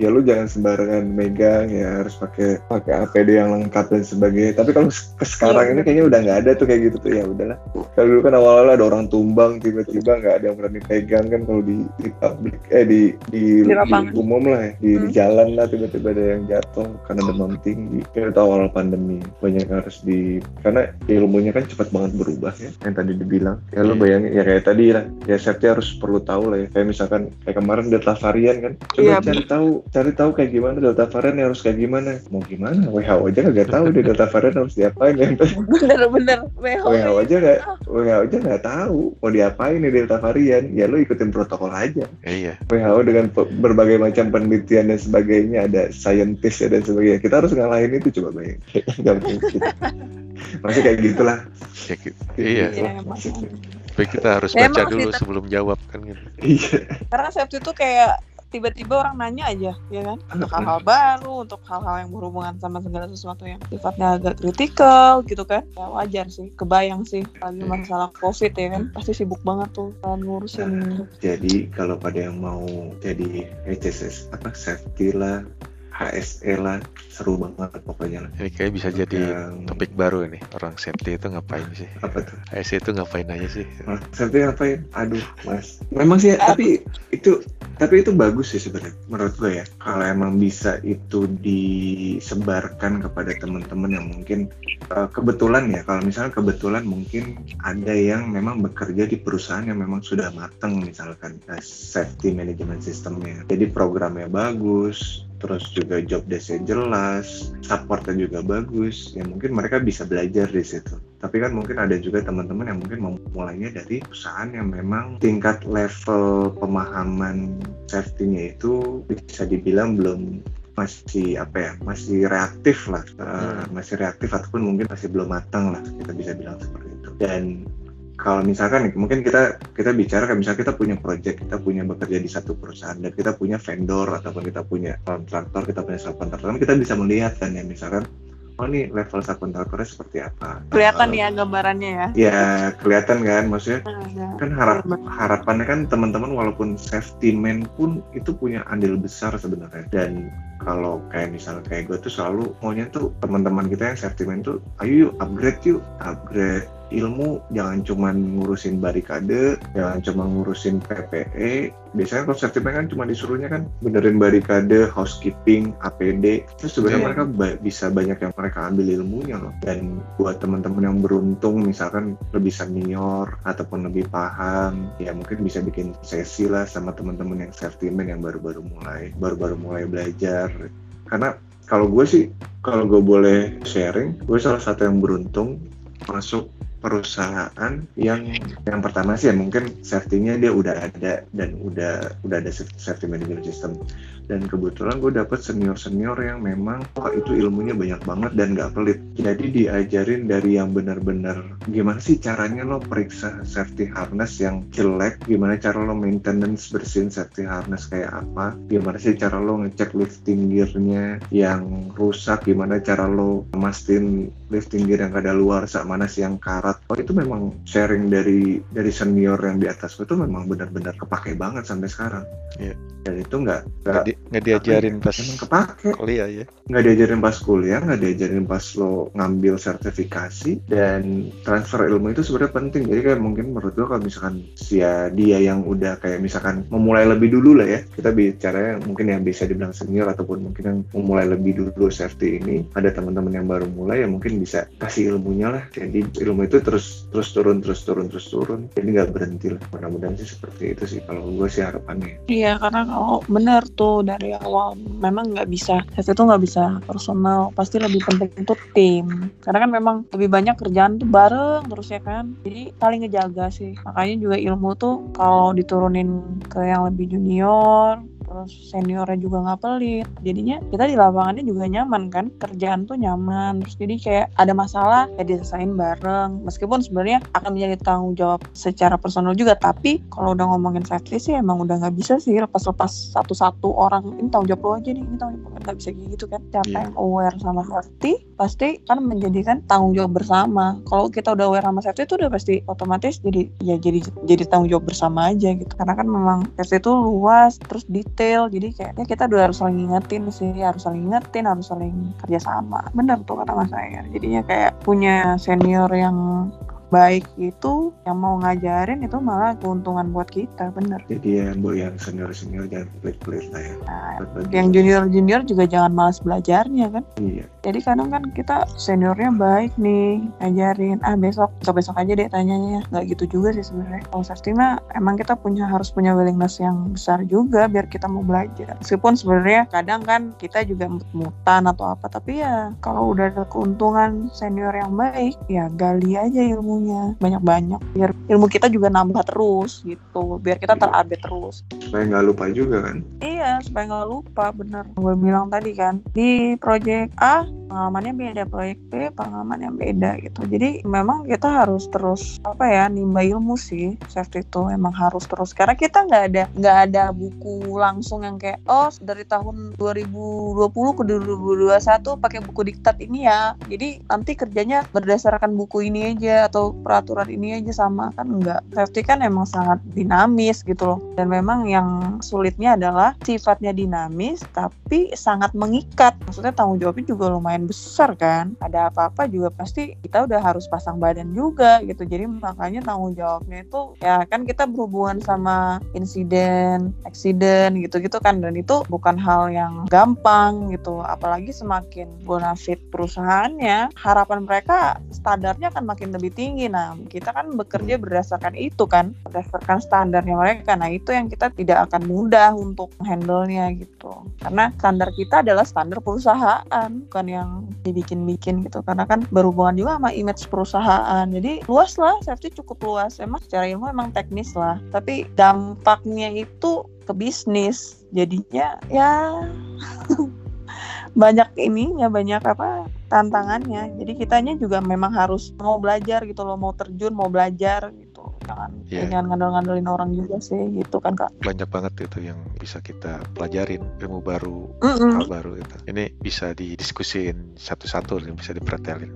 ya lu jangan sembarangan megang ya harus pakai pakai APD yang lengkap dan sebagainya. Tapi kalau ke sekarang Iya, ini kayaknya udah nggak ada tuh kayak gitu tuh. Ya udahlah. Kalau dulu kan awal-awal ada orang tumbang tiba-tiba nggak ada yang berani pegang kan kalau di di publik eh di di, Di lapangan. umum lah ya. Di, di Hmm. jalan lah tiba-tiba ada yang jatuh karena demam tinggi. Kayak itu awal pandemi. Banyak yang harus di karena ilmunya kan cepat banget berubah ya yang tadi dibilang. Ya lu Iya. bayangin ya kayak tadi lah. Ya safety harus perlu tahu lah ya. Kayak misalkan kayak kemarin delta varian kan. Coba Iya, cari tahu cari tahu kayak gimana delta varian harus kayak gimana mau gimana WHO aja nggak tahu deh delta varian harus diapain ya Bener-bener. WHO. WHO aja nggak WHO aja nggak tahu mau diapain nih delta varian ya lu ikutin protokol aja Iya. WHO dengan berbagai macam penelitian dan sebagainya ada scientist dan sebagainya kita harus ngalahin itu coba bayangin nggak mungkin masih kayak gitulah Ya, iya. Iya, emang. Tapi kita harus Ya, baca dulu sebelum jawab kan gitu. iya Karena safety itu kayak tiba-tiba orang nanya aja, ya kan? Untuk hal-hal baru, untuk hal-hal yang berhubungan sama segala sesuatu yang sifatnya agak kritikal gitu kan. Ya wajar sih, kebayang sih. Lagi masalah COVID ya kan, pasti sibuk banget tuh kan ngurusin. jadi kalau pada yang mau jadi HSS apa safety lah HSE lah seru banget pokoknya lah. Ini kayak bisa jadi yang topik baru ini. Orang safety itu ngapain sih? apa tuh? ASC itu ngapain aja sih? Mas, safety ngapain? Aduh mas. Memang sih tapi itu tapi itu bagus sih sebenarnya menurut gue ya. Kalau emang bisa itu disebarkan kepada teman-teman yang mungkin eh, kebetulan ya. Kalau misalnya kebetulan mungkin ada yang memang bekerja di perusahaan yang memang sudah matang misalkan eh, safety management systemnya. Jadi programnya bagus terus juga job desk-nya jelas supportnya juga bagus. Ya mungkin mereka bisa belajar di situ. Tapi kan mungkin ada juga teman-teman yang mungkin memulainya dari perusahaan yang memang tingkat level pemahaman safety-nya itu bisa dibilang belum masih apa ya masih reaktif lah. Eh, masih reaktif ataupun mungkin masih belum matang lah kita bisa bilang seperti itu. Dan kalau misalkan nih, mungkin kita kita bicara kayak misalnya kita punya project kita punya bekerja di satu perusahaan dan kita punya vendor ataupun kita punya kontraktor kita punya subkontraktor kita bisa melihat kan ya misalkan oh nih level subkontraktornya seperti apa. Kelihatan Eh, ya gambarannya ya. ya kelihatan kan maksudnya Nah, kan harap harapannya kan teman-teman walaupun safety man pun itu punya andil besar sebenarnya. Dan kalau kayak misalnya kayak gue tuh selalu maunya tuh teman-teman kita yang safety man tuh ayo yuk upgrade yuk. Upgrade ilmu jangan cuman ngurusin barikade jangan cuma ngurusin PPE biasanya man kan cuma disuruhnya kan benerin barikade housekeeping APD terus sebenarnya Iya. mereka ba- bisa banyak yang mereka ambil ilmunya loh. Dan buat teman-teman yang beruntung misalkan lebih senior ataupun lebih paham ya mungkin bisa bikin sesi lah sama teman-teman yang safety man yang baru-baru mulai baru-baru mulai belajar. Karena kalau gue sih kalau gue boleh sharing gue salah satu yang beruntung masuk perusahaan yang yang pertama sih ya mungkin safety-nya dia udah ada dan udah udah ada safety management system. Dan kebetulan gue dapet senior senior yang memang wah itu ilmunya banyak banget dan gak pelit. Jadi diajarin dari yang benar-benar gimana sih caranya lo periksa safety harness yang jelek? Gimana cara lo maintenance bersihin safety harness kayak apa? Gimana sih cara lo ngecek lifting gearnya yang rusak? Gimana cara lo mastiin lifting gear yang kada luar sama mana sih yang karat. Oh itu memang sharing dari dari senior yang di atas itu memang benar-benar kepake banget sampai sekarang. Iya. dan itu nggak nggak di- diajarin ya, pas kepake. kuliah ya nggak diajarin pas kuliah nggak diajarin pas lo ngambil sertifikasi. Dan transfer ilmu itu sebenarnya penting. Jadi kayak mungkin menurut gua kalau misalkan sia dia yang udah kayak misalkan memulai lebih dulu lah ya. Kita bicaranya mungkin yang bisa dibilang senior ataupun mungkin yang memulai lebih dulu safety ini. Ada teman-teman yang baru mulai yang mungkin bisa kasih ilmunya lah. Jadi ilmu itu terus terus turun terus turun terus turun. Jadi nggak berhenti lah. Mudah-mudahan sih seperti itu sih kalau gue sih harapannya. Iya karena kalau bener tuh dari awal. Memang nggak bisa safety itu nggak bisa personal. Pasti lebih penting itu tim. Karena kan memang lebih banyak kerjaan tuh bareng terus ya kan? Jadi saling ngejaga sih. Makanya juga ilmu tuh kalau diturunin ke yang lebih junior terus seniornya juga nggak pelit. Jadinya kita di lapangannya juga nyaman kan kerjaan tuh nyaman. Terus jadi kayak ada masalah ya diselesain bareng. Meskipun sebenarnya akan menjadi tanggung jawab secara personal juga tapi kalau udah ngomongin safety sih emang udah nggak bisa sih lepas-lepas satu-satu orang. Ini tanggung jawab lo aja nih ini tanggung jawab nggak bisa kayak gitu kan. Siapa Iya. yang aware sama safety pasti kan menjadikan tanggung jawab bersama. Kalau kita udah aware sama safety itu udah pasti otomatis jadi ya jadi jadi tanggung jawab bersama aja gitu. Karena kan memang safety itu luas terus detail jadi kayak ya kita udah harus saling ingetin sih. Harus saling ingetin harus saling kerjasama. Bener tuh kata mas saya jadinya kayak punya senior yang baik itu yang mau ngajarin itu malah keuntungan buat kita. Bener. Jadi ya bu yang senior senior jangan pelit-pelit lah ya. Nah, yang junior junior juga jangan malas belajarnya kan? Iya jadi kadang kan kita seniornya baik nih ngajarin ah besok besok besok aja deh tanyanya. Nggak gitu juga sih sebenarnya. Kalau safety mah emang kita punya harus punya willingness yang besar juga biar kita mau belajar. Meskipun sebenarnya kadang kan kita juga mutan atau apa tapi ya kalau udah ada keuntungan senior yang baik ya gali aja ilmunya. Banyak-banyak biar ilmu kita juga nambah terus gitu biar kita terupdate terus. Supaya nggak lupa juga kan? Iya, supaya nggak lupa, bener. Gue bilang tadi kan, di project A pengalamannya beda, project B pengalamannya beda gitu. Jadi memang kita harus terus apa ya, nimba ilmu sih. Safety itu emang harus terus. Karena kita nggak ada nggak ada buku langsung yang kayak oh dari tahun 2020 ke 2021 pakai buku diktat ini ya. Jadi nanti kerjanya berdasarkan buku ini aja atau peraturan ini aja sama kan enggak. Safety kan emang sangat dinamis gitu loh. Dan memang yang sulitnya adalah sifatnya dinamis tapi sangat mengikat. Maksudnya tanggung jawabnya juga lumayan besar kan. Ada apa-apa juga pasti kita udah harus pasang badan juga gitu. Jadi makanya tanggung jawabnya itu ya kan kita berhubungan sama insiden, accident gitu-gitu kan dan itu bukan hal yang gampang gitu. Apalagi semakin bonafit perusahaannya, harapan mereka standarnya akan makin lebih tinggi. Nah, kita kan bekerja berdasarkan itu kan, berdasarkan standarnya mereka. Nah, itu yang kita tidak akan mudah untuk handle-nya gitu. Karena standar kita adalah standar perusahaan, bukan yang dibikin-bikin gitu. Karena kan berhubungan juga sama image perusahaan. Jadi luas lah, safety cukup luas. Emang secara ilmu emang teknis lah. Tapi dampaknya itu ke bisnis. Jadinya ya banyak ininya, banyak apa tantangannya. Jadi kitanya juga memang harus mau belajar gitu loh, mau terjun, mau belajar gitu. Jangan Iya. jangan ngandel-ngandelin orang juga sih gitu kan kak. banyak banget itu yang bisa kita pelajarin ilmu baru Mm-mm. hal baru itu. Ini bisa didiskusin satu-satu dan bisa dipretelin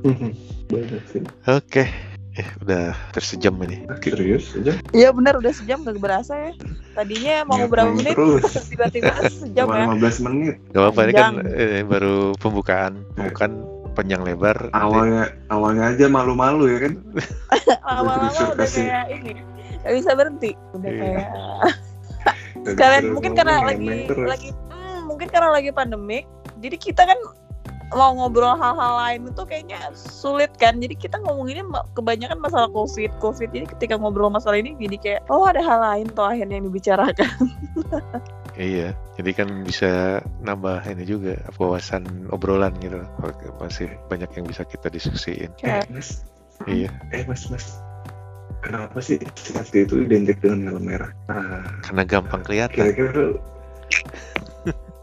sih. Oke. Eh udah tersejam ini. Serius aja. Iya benar udah sejam gak berasa ya. Tadinya mau Ngapain berapa menit? terus. Tiba-tiba sejam ya. 15 menit. Gak apa-apa ini kan eh, baru pembukaan. Pembukaan panjang lebar awalnya awalnya aja malu-malu ya kan Terus udah kayak ini. Gak bisa berhenti. Udah Iya. kayak terus mungkin karena ngomong, lagi terus. lagi hmm, mungkin karena lagi pandemik. Jadi kita kan mau ngobrol hal-hal lain itu kayaknya sulit kan. Jadi kita ngomonginnya ma- kebanyakan masalah covid, covid. Jadi ketika ngobrol masalah ini jadi kayak oh ada hal lain tuh akhirnya yang dibicarakan. iya jadi kan bisa nambah ini juga wawasan obrolan gitu. Masih banyak yang bisa kita diskusiin. Eh mas iya. Eh mas mas. Kenapa sih safety itu identik dengan helm merah? Nah karena gampang kelihatan. Kira-kira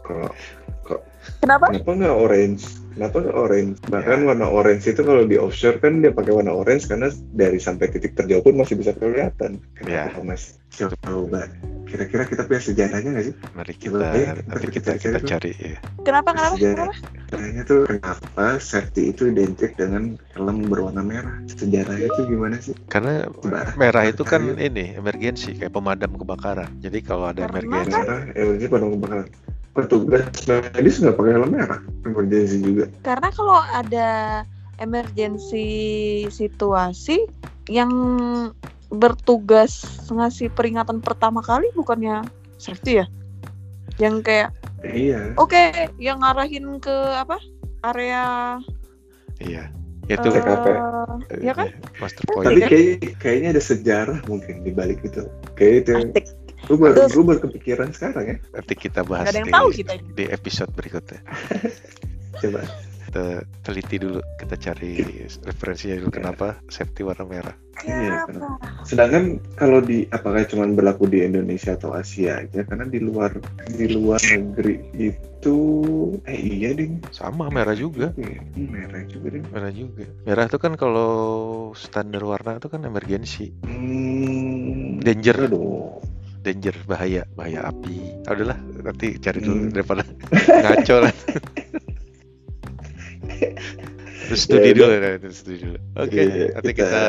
kok kenapa? kenapa nggak orange? Kenapa nggak orange? Bahkan warna orange itu kalau di offshore kan dia pakai warna orange karena dari sampai titik terjauh pun masih bisa kelihatan. Ya. kenapa mas coba kira-kira kita punya sejarahnya nggak sih? Mari kita ntar kita kita kita cari ya. Kenapa kenapa? Sejarah. Kenapa? Sejarahnya tuh kenapa safety itu identik dengan helm berwarna merah? Sejarahnya itu gimana sih? Karena Coba. merah itu kan Ayo. ini emergensi kayak pemadam kebakaran. Jadi kalau ada emergensi Merah, eh ini pada kebakaran. Petugas medis nggak pakai helm merah, emergency juga. Karena kalau ada emergensi situasi yang bertugas ngasih peringatan pertama kali bukannya safety ya? Yang kayak Iya. oke, yang ngarahin ke apa? Area iya. Itu eh, TKP. ya kan? master Tapi point. kayak, kayaknya ada sejarah mungkin di balik itu. Kayak itu. Asik. Gue baru, gue baru kepikiran sekarang ya. Nanti kita bahas Gak ada yang di, tahu kita. di episode berikutnya. Coba. Kita teliti dulu, kita cari referensinya dulu kenapa safety warna merah. Iya, Kenapa? Sedangkan kalau di apakah cuma berlaku di Indonesia atau Asia aja? Karena di luar di luar negeri itu eh iya ding. Sama merah juga. Iya, merah juga ding. Merah juga. Merah itu kan kalau standar warna itu kan emergensi, Hmm, Danger. Aduh. danger, bahaya, bahaya api. Ah, udahlah, nanti cari dulu Hmm. daripada ngaco lah. Terus studi Ya, dulu, ya, terus studi dulu. Oke, nanti kita,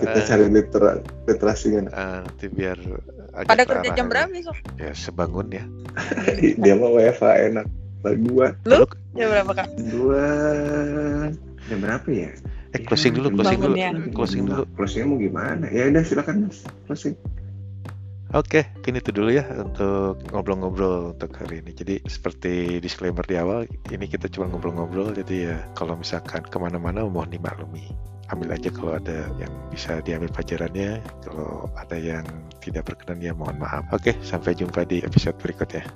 kita cari litera, literasinya. ah, nanti biar agak Pada ke kerja jam berapa besok? Ya sebangun ya. Dia mah WFA enak. Lah gua, Lu jam berapa kak? gua jam berapa ya? Eh closing dulu, closing dulu, Bangunnya. closing dulu. Closingnya mau gimana? Ya udah silakan mas. Closing. Oke, mungkin itu dulu ya untuk ngobrol-ngobrol untuk hari ini. Jadi seperti disclaimer di awal, ini kita cuma ngobrol-ngobrol. Jadi ya kalau misalkan ke mana-mana mohon dimaklumi. Ambil aja kalau ada yang bisa diambil pelajarannya. Kalau ada yang tidak berkenan ya mohon maaf. Oke, sampai jumpa di episode berikutnya.